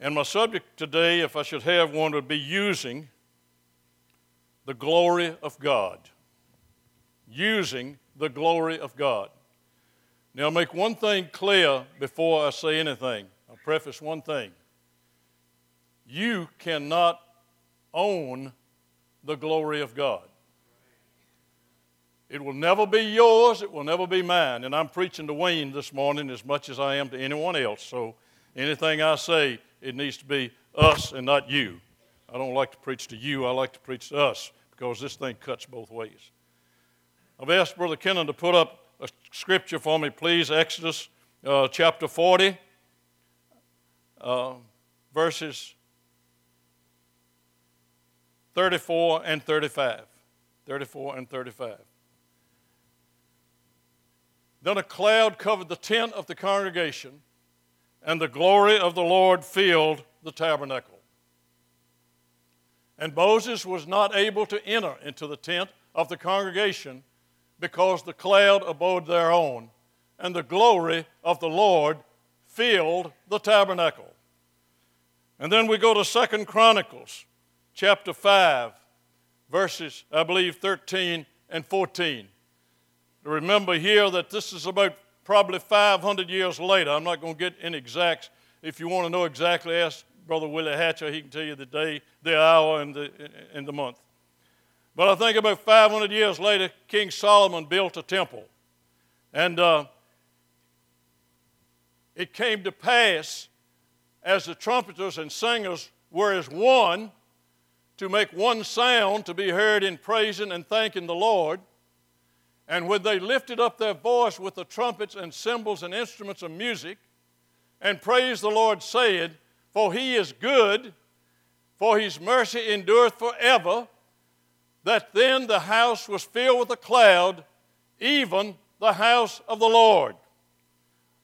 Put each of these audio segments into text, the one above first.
And my subject today, if I should have one, would be using the glory of God. Using the glory of God. Now, I'll make one thing clear before I say anything. I'll preface one thing. You cannot own the glory of God. It will never be yours, it will never be mine. And I'm preaching to Wayne this morning as much as I am to anyone else. So anything I say, it needs to be us and not you. I don't like to preach to you, I like to preach to us because this thing cuts both ways. I've asked Brother Kennan to put up a scripture for me, please. Exodus uh, chapter 40, uh, verses 34 and 35. 34 and 35. Then a cloud covered the tent of the congregation, and the glory of the Lord filled the tabernacle. And Moses was not able to enter into the tent of the congregation because the cloud abode thereon, and the glory of the Lord filled the tabernacle. And then we go to Second Chronicles chapter 5, verses, I believe, 13 and 14. Remember here that this is about probably 500 years later. I'm not going to get in exacts. If you want to know exactly, ask Brother Willie Hatcher. He can tell you the day, the hour, and the, and the month. But I think about 500 years later, King Solomon built a temple. And uh, it came to pass as the trumpeters and singers were as one to make one sound to be heard in praising and thanking the Lord. And when they lifted up their voice with the trumpets and cymbals and instruments of music and praised the Lord, saying, For he is good, for his mercy endureth forever that then the house was filled with a cloud, even the house of the Lord.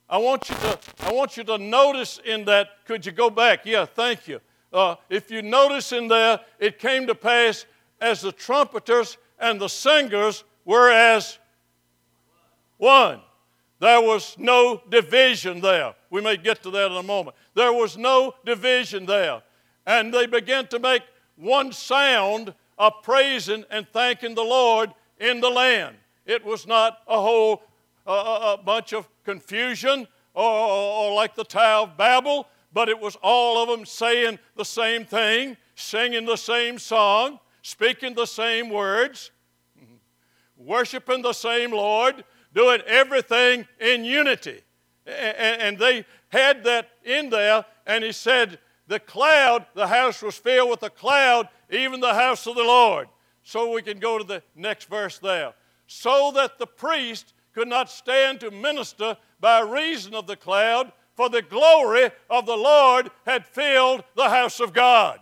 I want you to, I want you to notice in that, could you go back? Yeah, thank you. Uh, if you notice in there, it came to pass as the trumpeters and the singers were as one. There was no division there. We may get to that in a moment. There was no division there. And they began to make one sound of praising and thanking the Lord in the land. It was not a whole uh, a bunch of confusion or, or, or like the Tower of Babel, but it was all of them saying the same thing, singing the same song, speaking the same words, worshiping the same Lord, doing everything in unity. And they had that in there, and he said, The cloud, the house was filled with a cloud, even the house of the Lord. So we can go to the next verse there. So that the priest could not stand to minister by reason of the cloud, for the glory of the Lord had filled the house of God.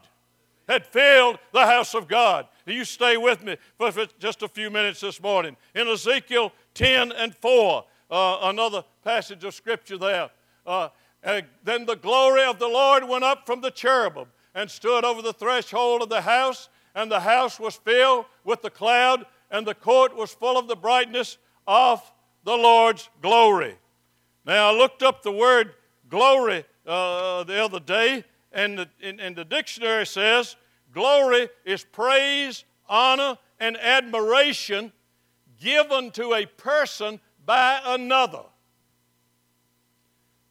Had filled the house of God. You stay with me for just a few minutes this morning. In Ezekiel 10 and 4, uh, another passage of scripture there. Uh, then the glory of the Lord went up from the cherubim and stood over the threshold of the house, and the house was filled with the cloud, and the court was full of the brightness of the Lord's glory. Now, I looked up the word glory uh, the other day, and the, and the dictionary says glory is praise, honor, and admiration given to a person by another.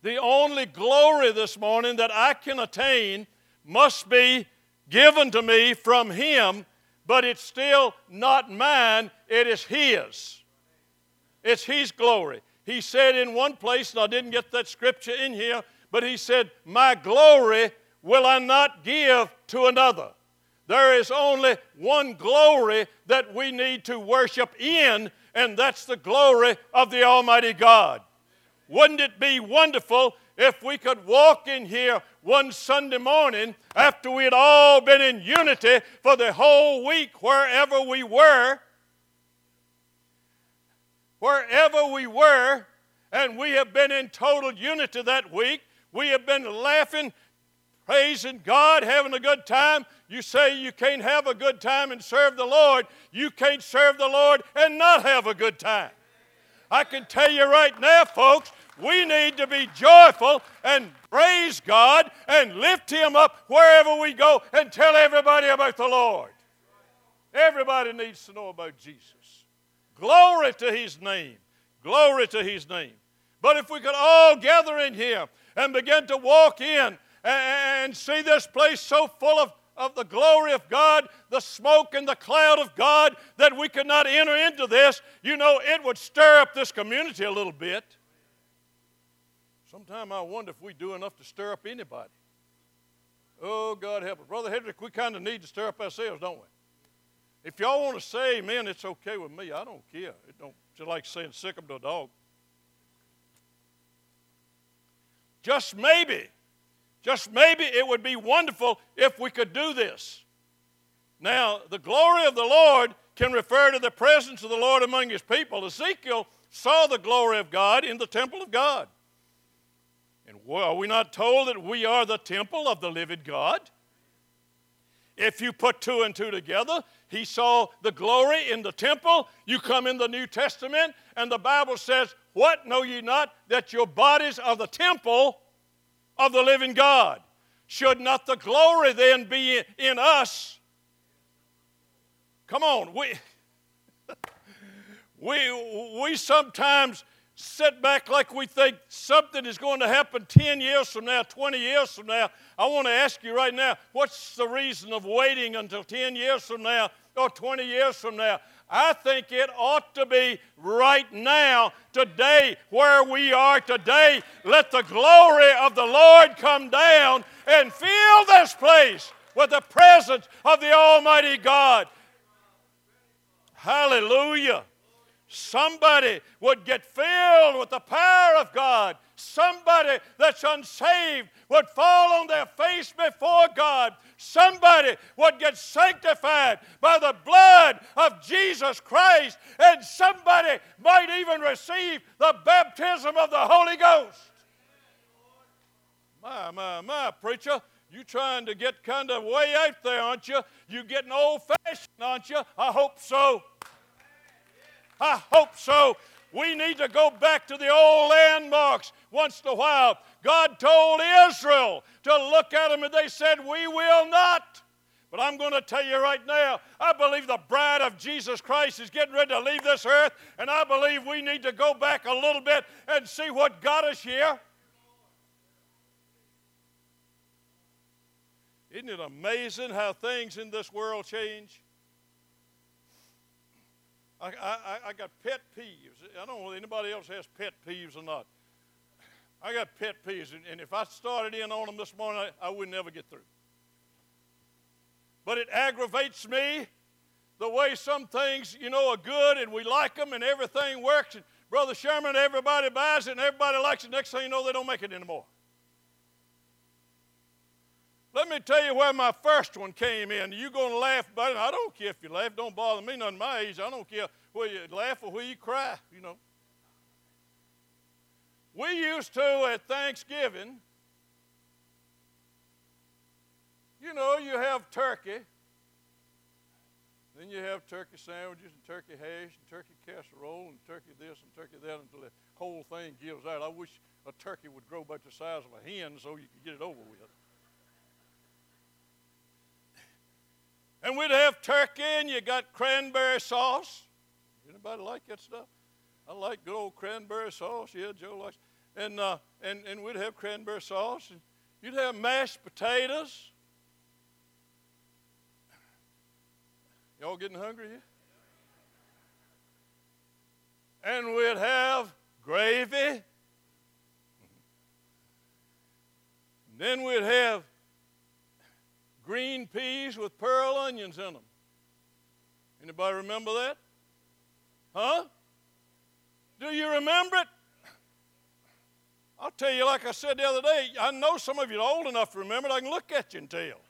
The only glory this morning that I can attain must be given to me from Him, but it's still not mine, it is His. It's His glory. He said in one place, and I didn't get that scripture in here, but He said, My glory will I not give to another. There is only one glory that we need to worship in, and that's the glory of the Almighty God. Wouldn't it be wonderful if we could walk in here one Sunday morning after we had all been in unity for the whole week, wherever we were, wherever we were, and we have been in total unity that week. We have been laughing, praising God, having a good time. You say you can't have a good time and serve the Lord. You can't serve the Lord and not have a good time. I can tell you right now, folks, We need to be joyful and praise God and lift Him up wherever we go and tell everybody about the Lord. Everybody needs to know about Jesus. Glory to His name. Glory to His name. But if we could all gather in here and begin to walk in and see this place so full of, of the glory of God, the smoke and the cloud of God, that we could not enter into this, you know, it would stir up this community a little bit. Sometimes I wonder if we do enough to stir up anybody. Oh, God help us. Brother Hedrick, we kind of need to stir up ourselves, don't we? If y'all want to say amen, it's okay with me. I don't care. It don't just like saying sick them to a dog. Just maybe, just maybe it would be wonderful if we could do this. Now, the glory of the Lord can refer to the presence of the Lord among his people. Ezekiel saw the glory of God in the temple of God. And are we not told that we are the temple of the living God? If you put two and two together, he saw the glory in the temple. You come in the New Testament, and the Bible says, What know ye not? That your bodies are the temple of the living God. Should not the glory then be in us? Come on, we, we, we sometimes sit back like we think something is going to happen 10 years from now, 20 years from now. I want to ask you right now what's the reason of waiting until 10 years from now or 20 years from now? I think it ought to be right now, today, where we are today. Let the glory of the Lord come down and fill this place with the presence of the Almighty God. Hallelujah somebody would get filled with the power of God. Somebody that's unsaved would fall on their face before God. Somebody would get sanctified by the blood of Jesus Christ. And somebody might even receive the baptism of the Holy Ghost. My, my, my, preacher. You trying to get kind of way out there, aren't you? You getting old fashioned, aren't you? I hope so. I hope so. We need to go back to the old landmarks once in a while. God told Israel to look at them, and they said, We will not. But I'm going to tell you right now, I believe the bride of Jesus Christ is getting ready to leave this earth, and I believe we need to go back a little bit and see what got us here. Isn't it amazing how things in this world change? I, I, I got pet peeves. I don't know if anybody else has pet peeves or not. I got pet peeves, and, and if I started in on them this morning, I, I would never get through. But it aggravates me the way some things, you know, are good and we like them and everything works. And Brother Sherman, everybody buys it and everybody likes it. Next thing you know, they don't make it anymore. Let me tell you where my first one came in. You're going to laugh it. I don't care if you laugh. Don't bother me none my age. I don't care whether you laugh or whether you cry, you know. We used to at Thanksgiving, you know, you have turkey. Then you have turkey sandwiches and turkey hash and turkey casserole and turkey this and turkey that until the whole thing gives out. I wish a turkey would grow about the size of a hen so you could get it over with. And we'd have turkey, and you got cranberry sauce. Anybody like that stuff? I like good old cranberry sauce. Yeah, Joe likes. And uh, and and we'd have cranberry sauce, and you'd have mashed potatoes. Y'all getting hungry? And we'd have gravy. then we'd have green peas with pearl onions in them. Anybody remember that? Huh? Do you remember it? I'll tell you, like I said the other day, I know some of you are old enough to remember it. I can look at you and tell.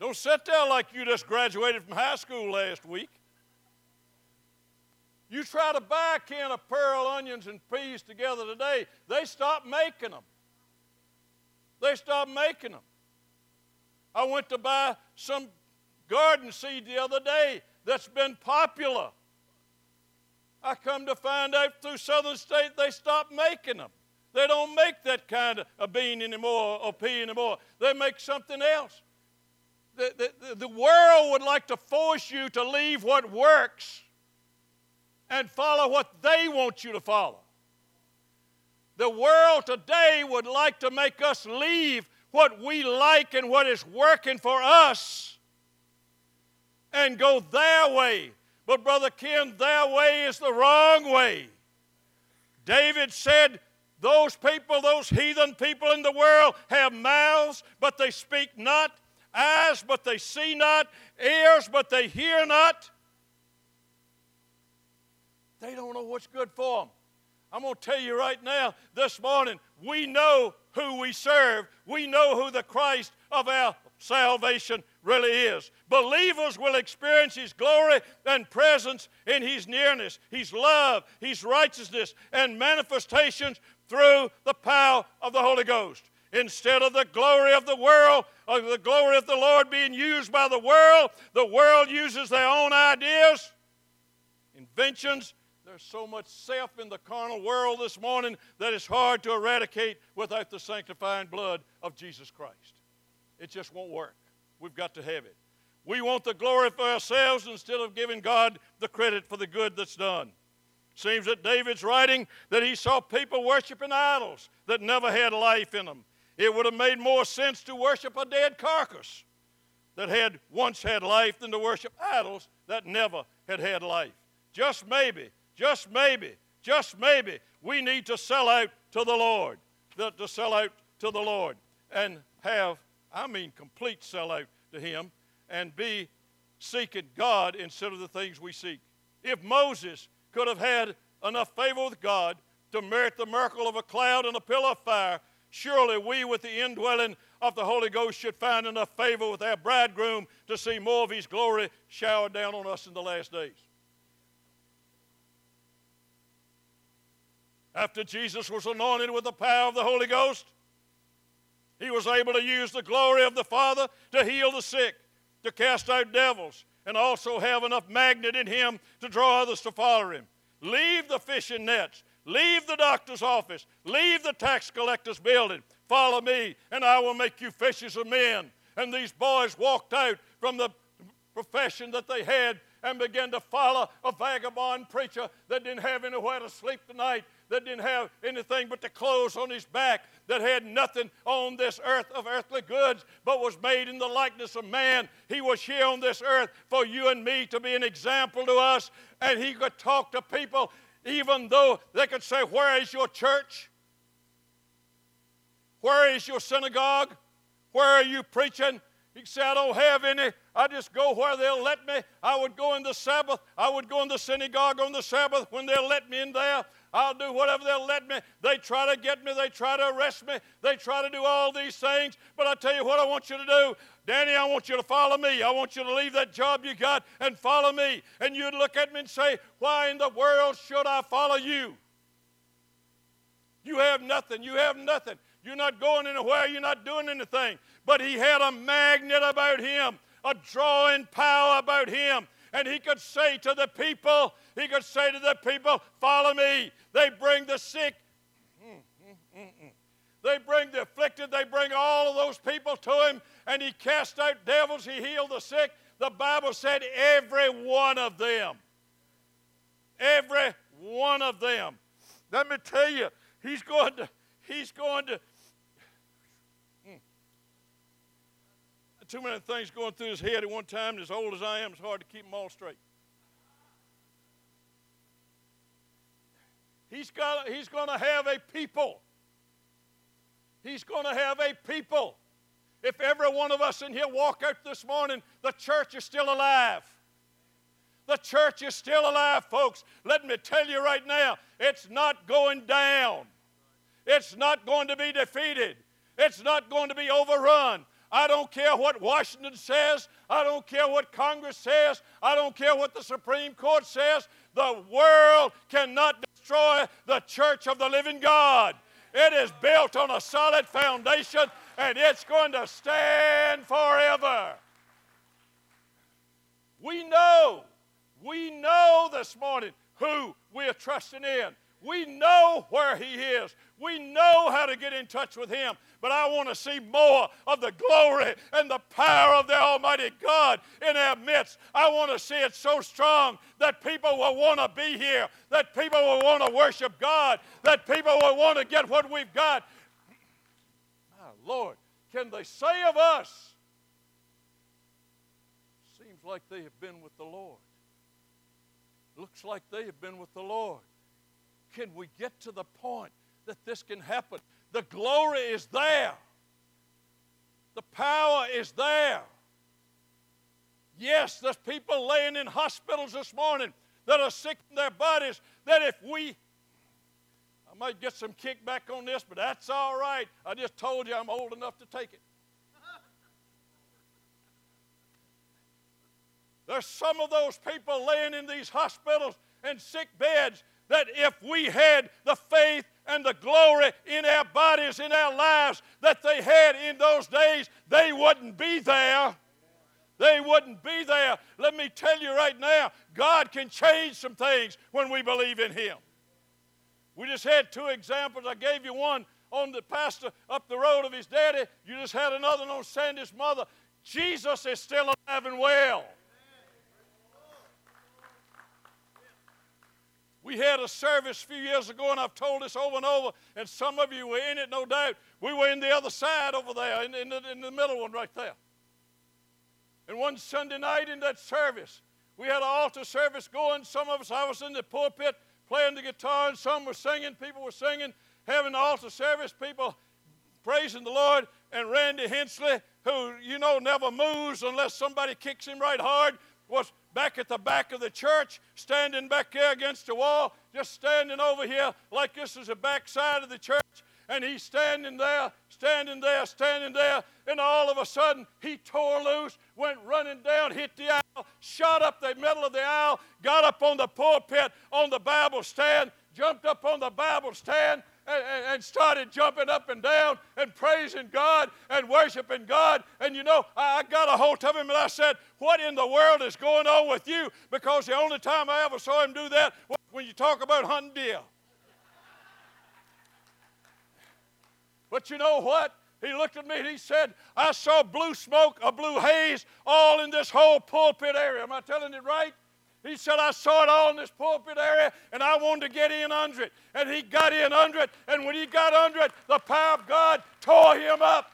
Don't sit there like you just graduated from high school last week. You try to buy a can of pearl onions and peas together today, they stop making them. They stop making them. I went to buy some garden seed the other day that's been popular. I come to find out through Southern State they stopped making them. They don't make that kind of a bean anymore or pea anymore. They make something else. The, the, the world would like to force you to leave what works and follow what they want you to follow. The world today would like to make us leave what we like and what is working for us and go their way. But, Brother Ken, their way is the wrong way. David said, Those people, those heathen people in the world, have mouths, but they speak not, eyes, but they see not, ears, but they hear not. They don't know what's good for them. I'm going to tell you right now, this morning, we know who we serve. We know who the Christ of our salvation really is. Believers will experience His glory and presence in His nearness, His love, His righteousness, and manifestations through the power of the Holy Ghost. Instead of the glory of the world, or the glory of the Lord being used by the world, the world uses their own ideas, inventions, there's so much self in the carnal world this morning that it's hard to eradicate without the sanctifying blood of Jesus Christ. It just won't work. We've got to have it. We want the glory for ourselves instead of giving God the credit for the good that's done. Seems that David's writing that he saw people worshiping idols that never had life in them. It would have made more sense to worship a dead carcass that had once had life than to worship idols that never had had life. Just maybe just maybe, just maybe, we need to sell out to the Lord, to sell out to the Lord and have, I mean, complete sellout to Him and be seeking God instead of the things we seek. If Moses could have had enough favor with God to merit the miracle of a cloud and a pillar of fire, surely we, with the indwelling of the Holy Ghost, should find enough favor with our bridegroom to see more of His glory showered down on us in the last days. After Jesus was anointed with the power of the Holy Ghost, he was able to use the glory of the Father to heal the sick, to cast out devils, and also have enough magnet in him to draw others to follow him. Leave the fishing nets, leave the doctor's office, leave the tax collector's building. Follow me, and I will make you fishers of men. And these boys walked out from the profession that they had and began to follow a vagabond preacher that didn't have anywhere to sleep tonight that didn't have anything but the clothes on his back, that had nothing on this earth of earthly goods, but was made in the likeness of man. He was here on this earth for you and me to be an example to us, and he could talk to people even though they could say, Where is your church? Where is your synagogue? Where are you preaching? He said, I don't have any. I just go where they'll let me. I would go in the Sabbath. I would go in the synagogue on the Sabbath when they'll let me in there. I'll do whatever they'll let me. They try to get me, they try to arrest me, they try to do all these things. But I tell you what I want you to do. Danny, I want you to follow me. I want you to leave that job you got and follow me. And you'd look at me and say, Why in the world should I follow you? You have nothing. You have nothing. You're not going anywhere. You're not doing anything. But he had a magnet about him, a drawing power about him and he could say to the people, he could say to the people, Follow me. They bring the sick. They bring the afflicted. They bring all of those people to him, and he cast out devils. He healed the sick. The Bible said, Every one of them. Every one of them. Let me tell you, he's going to, he's going to, too many things going through his head at one time, and as old as I am, it's hard to keep them all straight. He's, got, he's going to have a people. He's going to have a people. If every one of us in here walk out this morning, the church is still alive. The church is still alive, folks. Let me tell you right now, it's not going down. It's not going to be defeated. It's not going to be overrun. I don't care what Washington says. I don't care what Congress says. I don't care what the Supreme Court says. The world cannot destroy the church of the living God. It is built on a solid foundation and it's going to stand forever. We know, we know this morning who we are trusting in. We know where He is. We know how to get in touch with Him. But I want to see more of the glory and the power of the Almighty God in our midst. I want to see it so strong that people will want to be here, that people will want to worship God, that people will want to get what we've got. My Lord, can they say of us? Seems like they have been with the Lord. Looks like they have been with the Lord. Can we get to the point that this can happen? The glory is there, the power is there. Yes, there's people laying in hospitals this morning that are sick in their bodies. That if we, I might get some kickback on this, but that's all right. I just told you I'm old enough to take it. There's some of those people laying in these hospitals and sick beds that if we had the faith and the glory in our bodies, in our lives that they had in those days, they wouldn't be there. They wouldn't be there. Let me tell you right now, God can change some things when we believe in Him. We just had two examples. I gave you one on the pastor up the road of his daddy. You just had another on Sandy's mother. Jesus is still alive and well. We had a service a few years ago, and I've told this over and over, and some of you were in it, no doubt. We were in the other side over there, in, in, the, in the middle one right there. And one Sunday night in that service, we had an altar service going. Some of us, I was in the pulpit playing the guitar, and some were singing. People were singing, having the altar service, people praising the Lord. And Randy Hensley, who you know never moves unless somebody kicks him right hard, was back at the back of the church, standing back there against the wall, just standing over here like this is the back side of the church. And he's standing there, standing there, standing there, and all of a sudden he tore loose, went running down, hit the aisle, shot up the middle of the aisle, got up on the pulpit on the Bible stand, jumped up on the Bible stand, and, and, started jumping up and down and praising God and worshiping God. And you know, I, got a hold of him and I said, What in the world is going on with you? Because the only time I ever saw him do that was when you talk about hunting deer. But you know what? He looked at me and he said, I saw blue smoke, a blue haze, all in this whole pulpit area. Am I telling it right? He said, I saw it all in this pulpit area and I wanted to get in under it. And he got in under it. And when he got under it, the power of God tore him up.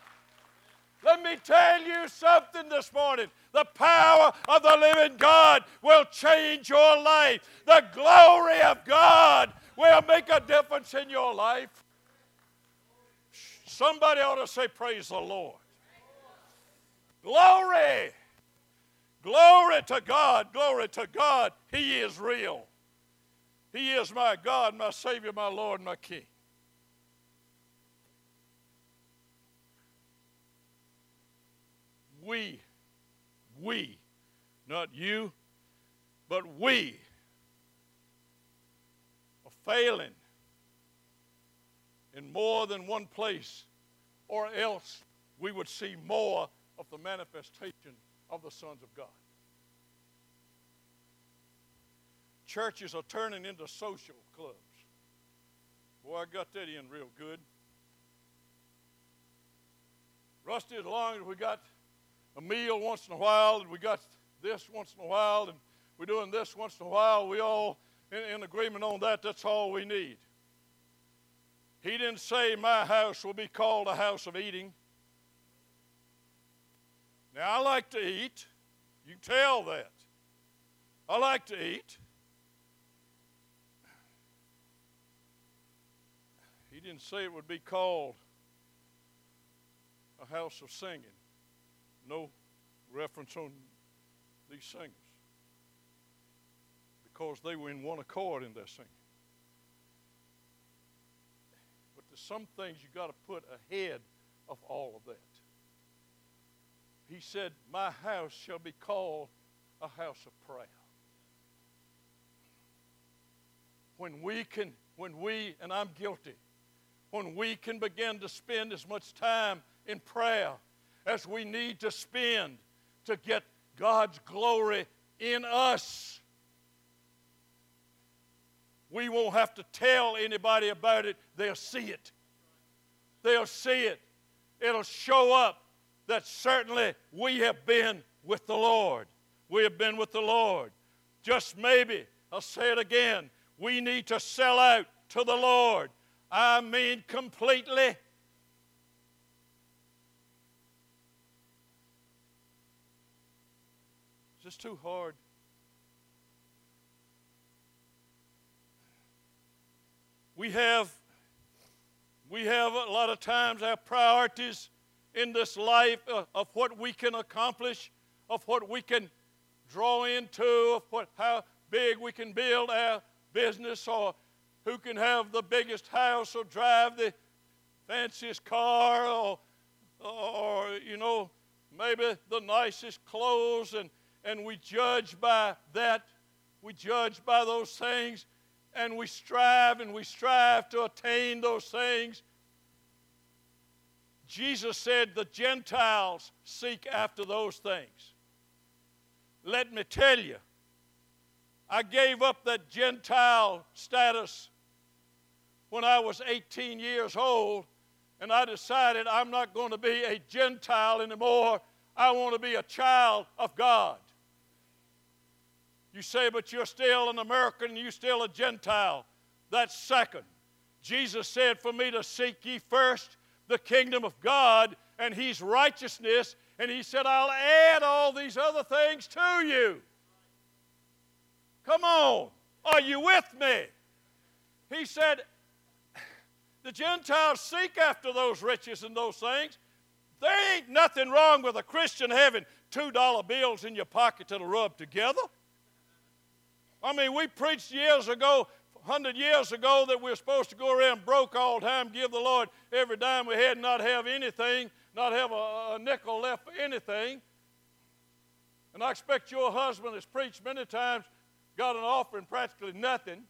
Let me tell you something this morning. The power of the living God will change your life. The glory of God will make a difference in your life. Somebody ought to say, Praise the Lord. Glory. Glory to God, glory to God. He is real. He is my God, my Savior, my Lord, my King. We, we, not you, but we are failing in more than one place, or else we would see more of the manifestation of the sons of God. Churches are turning into social clubs. Boy, I got that in real good. Rusty, as long as we got a meal once in a while, and we got this once in a while, and we're doing this once in a while, we all in, in agreement on that, that's all we need. He didn't say, My house will be called a house of eating. Now, I like to eat. You can tell that. I like to eat. He didn't say it would be called a house of singing. No reference on these singers. Because they were in one accord in their singing. But there's some things you've got to put ahead of all of that he said, My house shall be called a house of prayer. When we can, when we, and I'm guilty, when we can begin to spend as much time in prayer as we need to spend to get God's glory in us. we won't have to tell anybody about it. They'll see it. They'll see it. It'll show up that certainly we have been with the Lord. We have been with the Lord. Just maybe, I'll say it again, we need to sell out to the Lord. I mean, completely. Is this too hard? We have we have a lot of times our priorities in this life uh, of what we can accomplish, of what we can draw into, of what, how big we can build our business, or who can have the biggest house or drive the fanciest car, or, or you know, maybe the nicest clothes, and, and we judge by that. We judge by those things and we strive and we strive to attain those things. Jesus said the Gentiles seek after those things. Let me tell you, I gave up that Gentile status when I was 18 years old, and I decided I'm not going to be a Gentile anymore. I want to be a child of God. You say, but you're still an American, you're still a Gentile. That's second. Jesus said, For me to seek ye first the kingdom of God and His righteousness, and He said, I'll add all these other things to you. Come on. Are you with me? He said, The Gentiles seek after those riches and those things. There ain't nothing wrong with a Christian having $2 bills in your pocket that'll rub together. I mean, we preached years ago, 100 years ago, that we are supposed to go around broke all the time, give the Lord every dime we had, not have anything, not have a, a nickel left for anything. And I expect your husband has preached many times, got an offering practically nothing.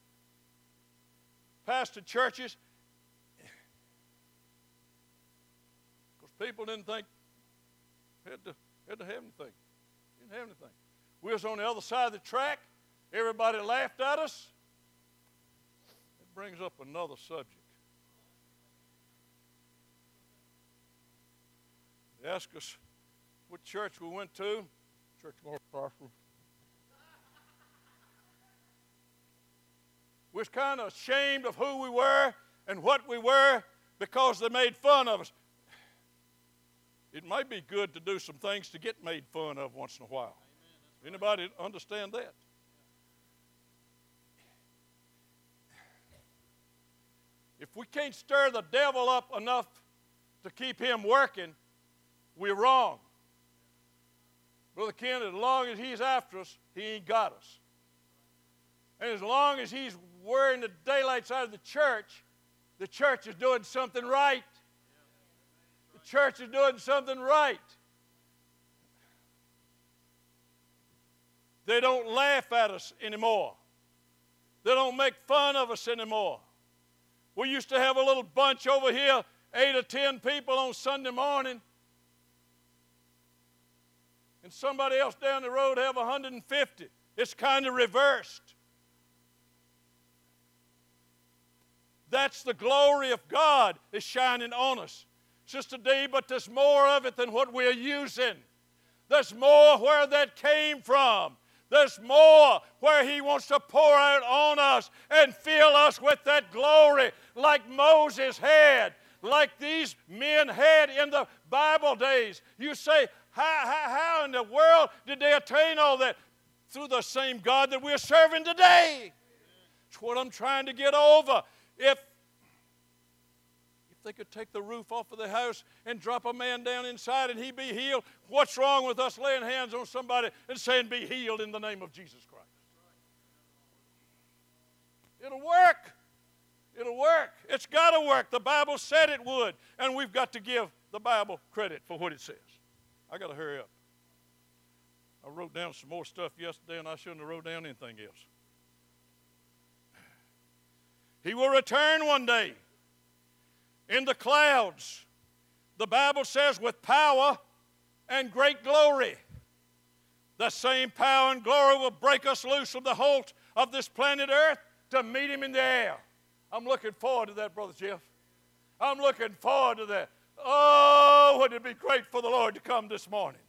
Pastor churches, because people didn't think had to, had to have anything. Didn't have anything. We was on the other side of the track. Everybody laughed at us. It brings up another subject. They asked us what church we went to. Church North Prosper. We was kind of ashamed of who we were and what we were because they made fun of us. It might be good to do some things to get made fun of once in a while. Anybody understand that? If we can't stir the devil up enough to keep him working, we're wrong. Brother Ken, as long as he's after us, he ain't got us. And as long as he's wearing the daylights out of the church, the church is doing something right. The church is doing something right. They don't laugh at us anymore. They don't make fun of us anymore. We used to have a little bunch over here, eight or ten people on Sunday morning. And somebody else down the road have 150. It's kind of reversed. That's the glory of God is shining on us. Sister D, but there's more of it than what we're using. There's more where that came from. There's more where He wants to pour out on us and fill us with that glory like Moses had, like these men had in the Bible days. You say, how, how, how in the world did they attain all that? Through the same God that we're serving today. That's what I'm trying to get over. If they could take the roof off of the house and drop a man down inside and he be healed. What's wrong with us laying hands on somebody and saying, Be healed in the name of Jesus Christ? It'll work. It'll work. It's got to work. The Bible said it would. And we've got to give the Bible credit for what it says. I got to hurry up. I wrote down some more stuff yesterday and I shouldn't have wrote down anything else. He will return one day in the clouds. The Bible says, with power and great glory. The same power and glory will break us loose from the hold of this planet Earth to meet him in the air. I'm looking forward to that, Brother Jeff. I'm looking forward to that. Oh, would it be great for the Lord to come this morning?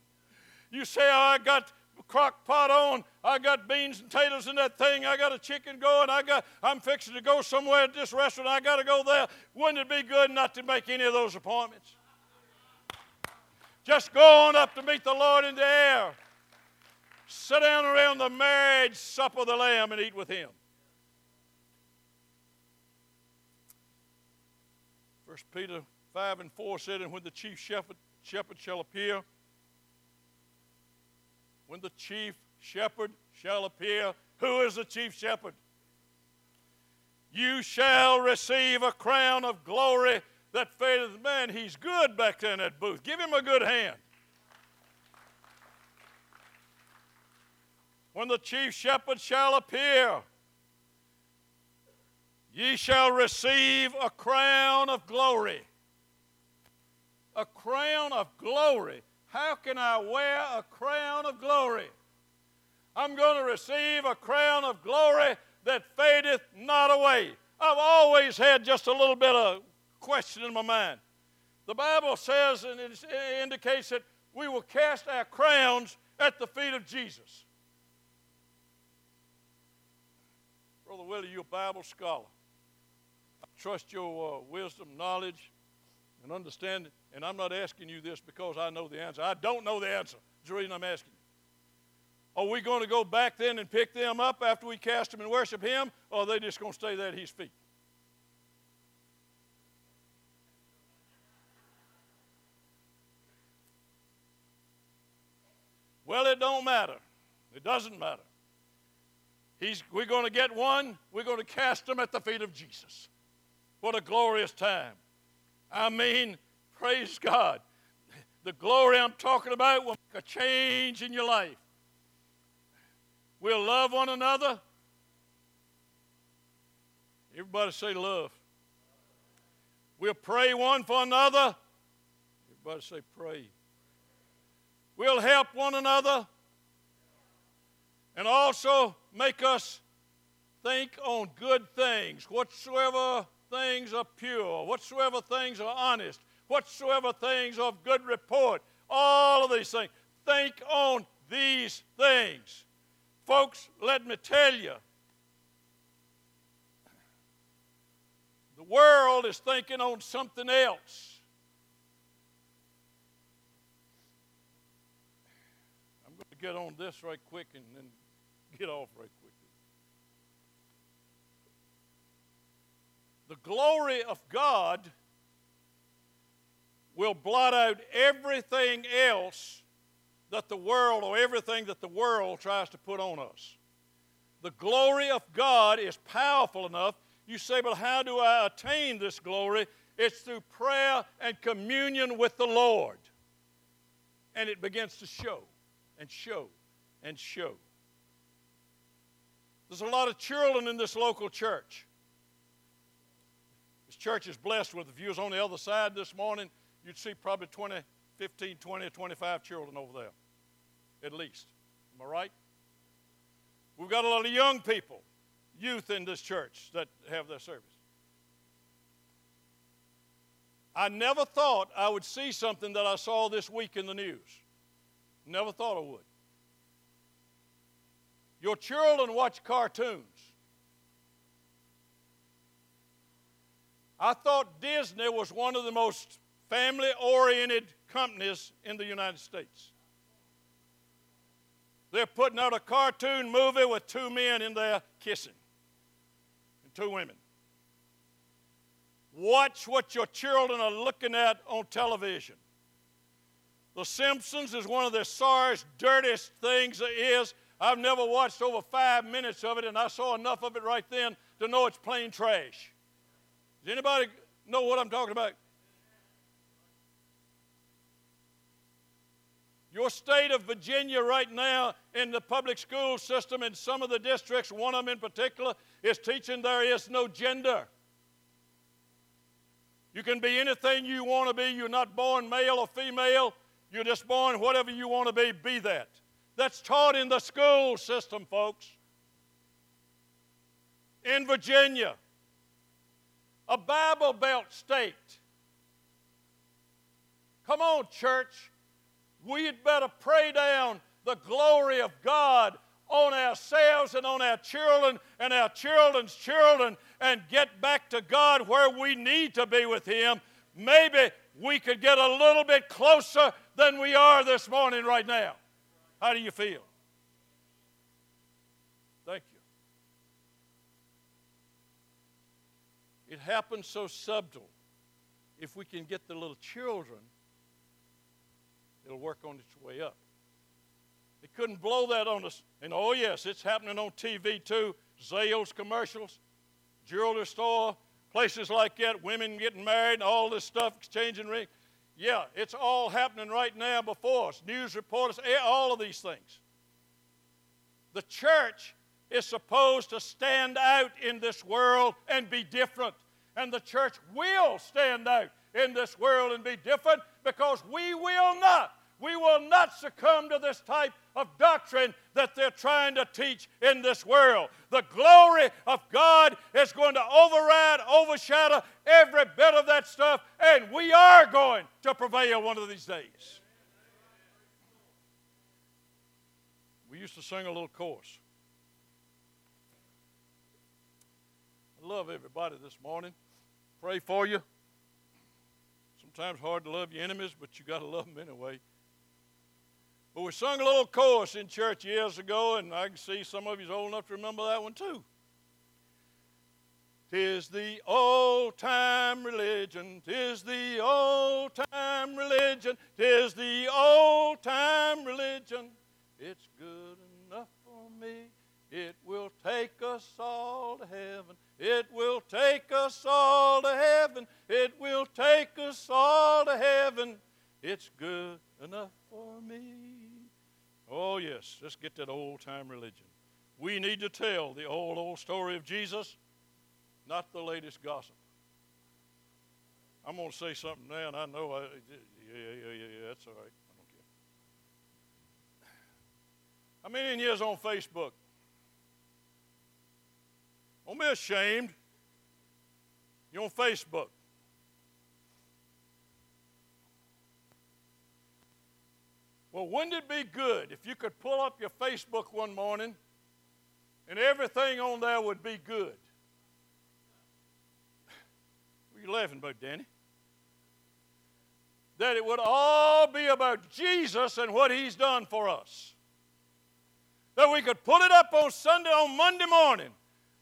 You say, oh, I got crock pot on. I got beans and potatoes in that thing. I got a chicken going. I got, I'm fixing to go somewhere at this restaurant. I got to go there. Wouldn't it be good not to make any of those appointments? Just go on up to meet the Lord in the air. Sit down around the marriage supper of the Lamb and eat with Him. First Peter 5 and 4 said, And when the chief shepherd, shepherd shall appear, when the chief shepherd shall appear, who is the chief shepherd? You shall receive a crown of glory that fadeth. Man, he's good back there in that booth. Give him a good hand. When the chief shepherd shall appear, ye shall receive a crown of glory. A crown of glory. How can I wear a crown of glory? I'm going to receive a crown of glory that fadeth not away. I've always had just a little bit of question in my mind. The Bible says and it indicates that we will cast our crowns at the feet of Jesus. Brother Willie, you're a Bible scholar. I trust your uh, wisdom, knowledge, and understanding. And I'm not asking you this because I know the answer. I don't know the answer. That's the reason I'm asking you. Are we going to go back then and pick them up after we cast them and worship Him, or are they just going to stay there at His feet? Well, it don't matter. It doesn't matter. He's, we're going to get one, we're going to cast them at the feet of Jesus. What a glorious time. I mean, praise God. The glory I'm talking about will make a change in your life. We'll love one another. Everybody say love. We'll pray one for another. Everybody say pray. We'll help one another and also make us think on good things, whatsoever things are pure, whatsoever things are honest, whatsoever things of good report, all of these things. Think on these things. Folks, let me tell you, the world is thinking on something else. I'm going to get on this right quick and then get off right quickly. The glory of God will blot out everything else that the world or everything that the world tries to put on us. The glory of God is powerful enough. You say, but how do I attain this glory? It's through prayer and communion with the Lord. And it begins to show and show and show. There's a lot of children in this local church. This church is blessed with, if you on the other side this morning, you'd see probably 20, 15, 20, 25 children over there, at least. Am I right? We've got a lot of young people, youth in this church that have their service. I never thought I would see something that I saw this week in the news. Never thought I would. Your children watch cartoons. I thought Disney was one of the most family oriented companies in the United States. They're putting out a cartoon movie with two men in there kissing and two women. Watch what your children are looking at on television. The Simpsons is one of the sorriest, dirtiest things there is. I've never watched over five minutes of it, and I saw enough of it right then to know it's plain trash. Does anybody know what I'm talking about? Your state of Virginia right now in the public school system in some of the districts, one of them in particular, is teaching there is no gender. You can be anything you want to be. You're not born male or female. You're just born whatever you want to be, be that that's taught in the school system, folks. in Virginia, a Bible Belt state. Come on, church. We'd better pray down the glory of God on ourselves and on our children and our children's children and get back to God where we need to be with Him. Maybe we could get a little bit closer than we are this morning right now. How do you feel? Thank you. It happens so subtle. If we can get the little children, it'll work on its way up. They couldn't blow that on us. And oh, yes, it's happening on TV too. Zales commercials, jewelry store, places like that, women getting married, and all this stuff, exchanging rings. Yeah, it's all happening right now before us. News reporters, eh, all of these things. The church is supposed to stand out in this world and be different. And the church will stand out in this world and be different because we will not we will not succumb to this type of doctrine that they're trying to teach in this world. The glory of God is going to override, overshadow every bit of that stuff, and we are going to prevail one of these days. We used to sing a little chorus. I love everybody this morning. Pray for you. Sometimes hard to love your enemies, but you got to love them anyway. But we sung a little chorus in church years ago, and I can see some of you's old enough to remember that one too. Tis the old time religion, tis the old time religion, tis the old time religion. It's good enough for me. It will take us all to heaven. It will take us all to heaven. It will take us all to heaven. It's good enough for me. Oh, yes, let's get that old time religion. We need to tell the old, old story of Jesus, not the latest gossip. I'm going to say something now, and I know, I, yeah, yeah, yeah, yeah, that's all right. I don't care. How many years on Facebook? Don't be ashamed. You're on Facebook. Well, wouldn't it be good if you could pull up your Facebook one morning and everything on there would be good? What are you laughing about, Danny? That it would all be about Jesus and what He's done for us. That we could pull it up on Sunday, on Monday morning,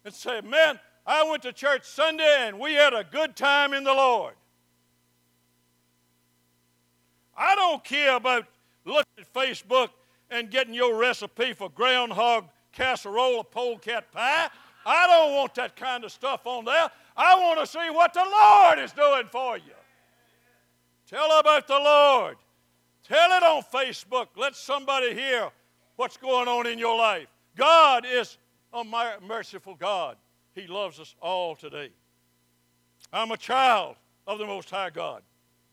and say, Man, I went to church Sunday and we had a good time in the Lord. I don't care about looking at Facebook and getting your recipe for groundhog casserole or polecat pie. I don't want that kind of stuff on there. I want to see what the Lord is doing for you. Tell about the Lord. Tell it on Facebook. Let somebody hear what's going on in your life. God is a merciful God. He loves us all today. I'm a child of the Most High God,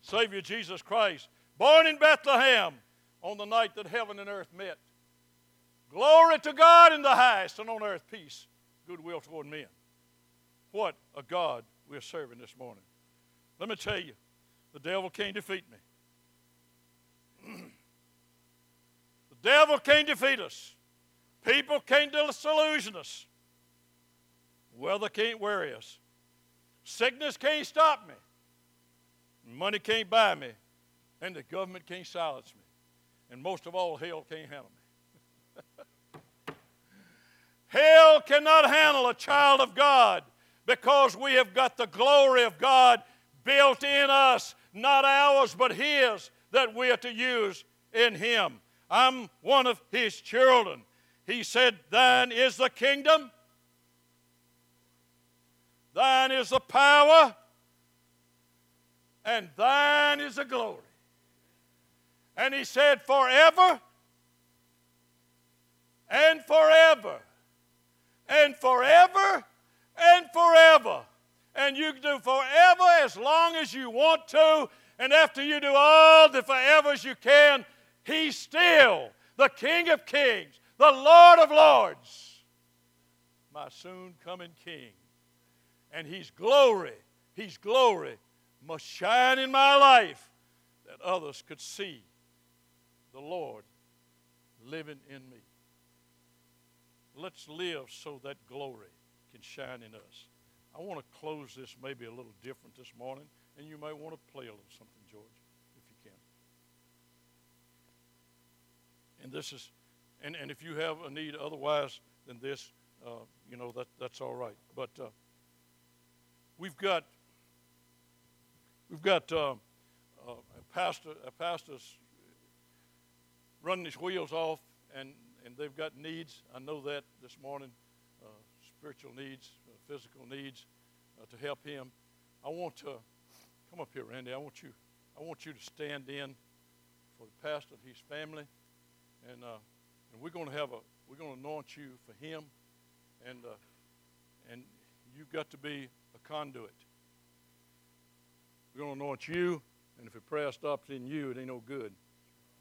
Savior Jesus Christ, born in Bethlehem on the night that heaven and earth met. Glory to God in the highest, and on earth peace, goodwill toward men. What a God we're serving this morning. Let me tell you, the devil can't defeat me. the devil can't defeat us. People can't disillusion us. Weather can't worry us. Sickness can't stop me. Money can't buy me. And the government can't silence me. And most of all, hell can't handle me. hell cannot handle a child of God because we have got the glory of God built in us, not ours, but His, that we are to use in Him. I'm one of His children. He said, Thine is the kingdom, thine is the power, and thine is the glory. And he said, Forever and forever and forever and forever. And you can do forever as long as you want to. And after you do all the forevers you can, he's still the King of Kings, the Lord of Lords, my soon coming King. And His glory, His glory must shine in my life that others could see the Lord living in me. Let's live so that glory can shine in us. I want to close this maybe a little different this morning, and you might want to play a little something, George, if you can. And this is, and, and if you have a need otherwise than this, uh, you know, that, that's all right. But uh, we've got, we've got uh, uh a pastor, a pastor's running his wheels off, and, and they've got needs. I know that this morning, uh, spiritual needs, uh, physical needs, to help him. I want to come up here, Randy. I want you, I want you to stand in for the pastor of his family, and and we're going to have a, we're going to anoint you for him and, uh, and you've got to be a conduit. We're going to anoint you, and if a prayer stops in you, it ain't no good.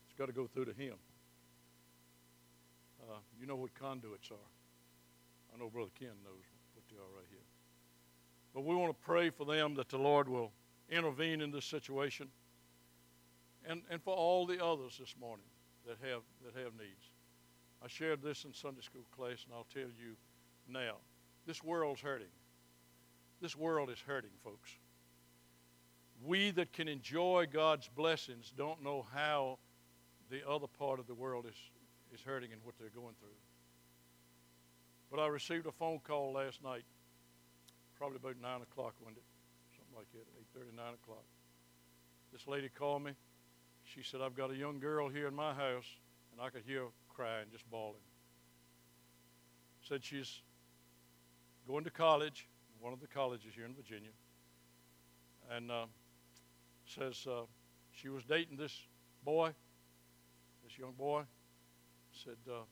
It's got to go through to Him. Uh, you know what conduits are. I know Brother Ken knows what they are right here. But we want to pray for them that the Lord will intervene in this situation and, and for all the others this morning that have, that have needs. I shared this in Sunday school class, and I'll tell you now. This world's hurting. This world is hurting, folks. We that can enjoy God's blessings don't know how the other part of the world is, is hurting and what they're going through. But I received a phone call last night, probably about 9 o'clock, wasn't it? Something like that, 8.30, 9 o'clock. This lady called me. She said, I've got a young girl here in my house, and I could hear crying, just bawling. Said she's going to college, one of the colleges here in Virginia, and uh, says uh, she was dating this boy, this young boy. Said uh,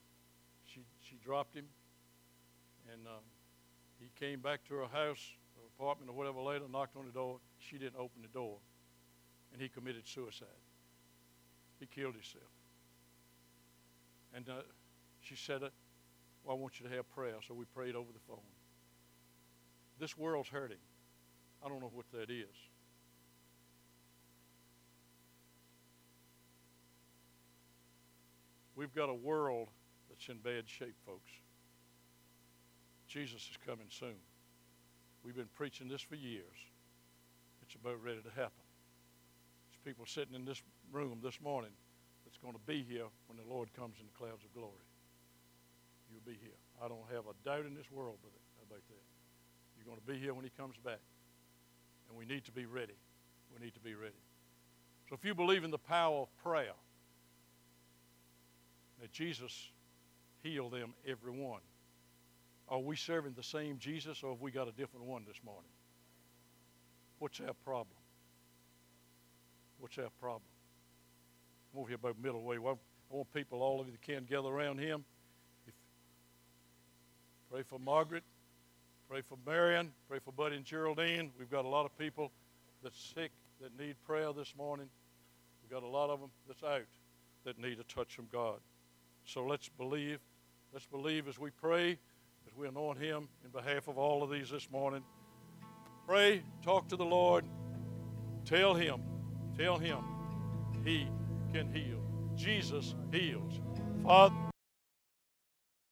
she she dropped him, and uh, he came back to her house, or apartment, or whatever later, knocked on the door. She didn't open the door, and he committed suicide. He killed himself. And uh, she said, uh, well, I want you to have prayer. So we prayed over the phone. This world's hurting. I don't know what that is. We've got a world that's in bad shape, folks. Jesus is coming soon. We've been preaching this for years. It's about ready to happen. There's people sitting in this room this morning that's going to be here when the Lord comes in the clouds of glory. You'll be here. I don't have a doubt in this world about that. You're going to be here when He comes back. And we need to be ready. We need to be ready. So if you believe in the power of prayer, that Jesus healed them, every one, are we serving the same Jesus or have we got a different one this morning? What's our problem? What's our problem? Over here about middle way. I want people, all of you that can, gather around him. If, pray for Margaret. Pray for Marion. Pray for Buddy and Geraldine. We've got a lot of people that's sick that need prayer this morning. We've got a lot of them that's out that need a touch from God. So let's believe. Let's believe as we pray, as we anoint Him in behalf of all of these this morning. Pray, talk to the Lord, tell Him, tell Him He can heal. Jesus heals. Father,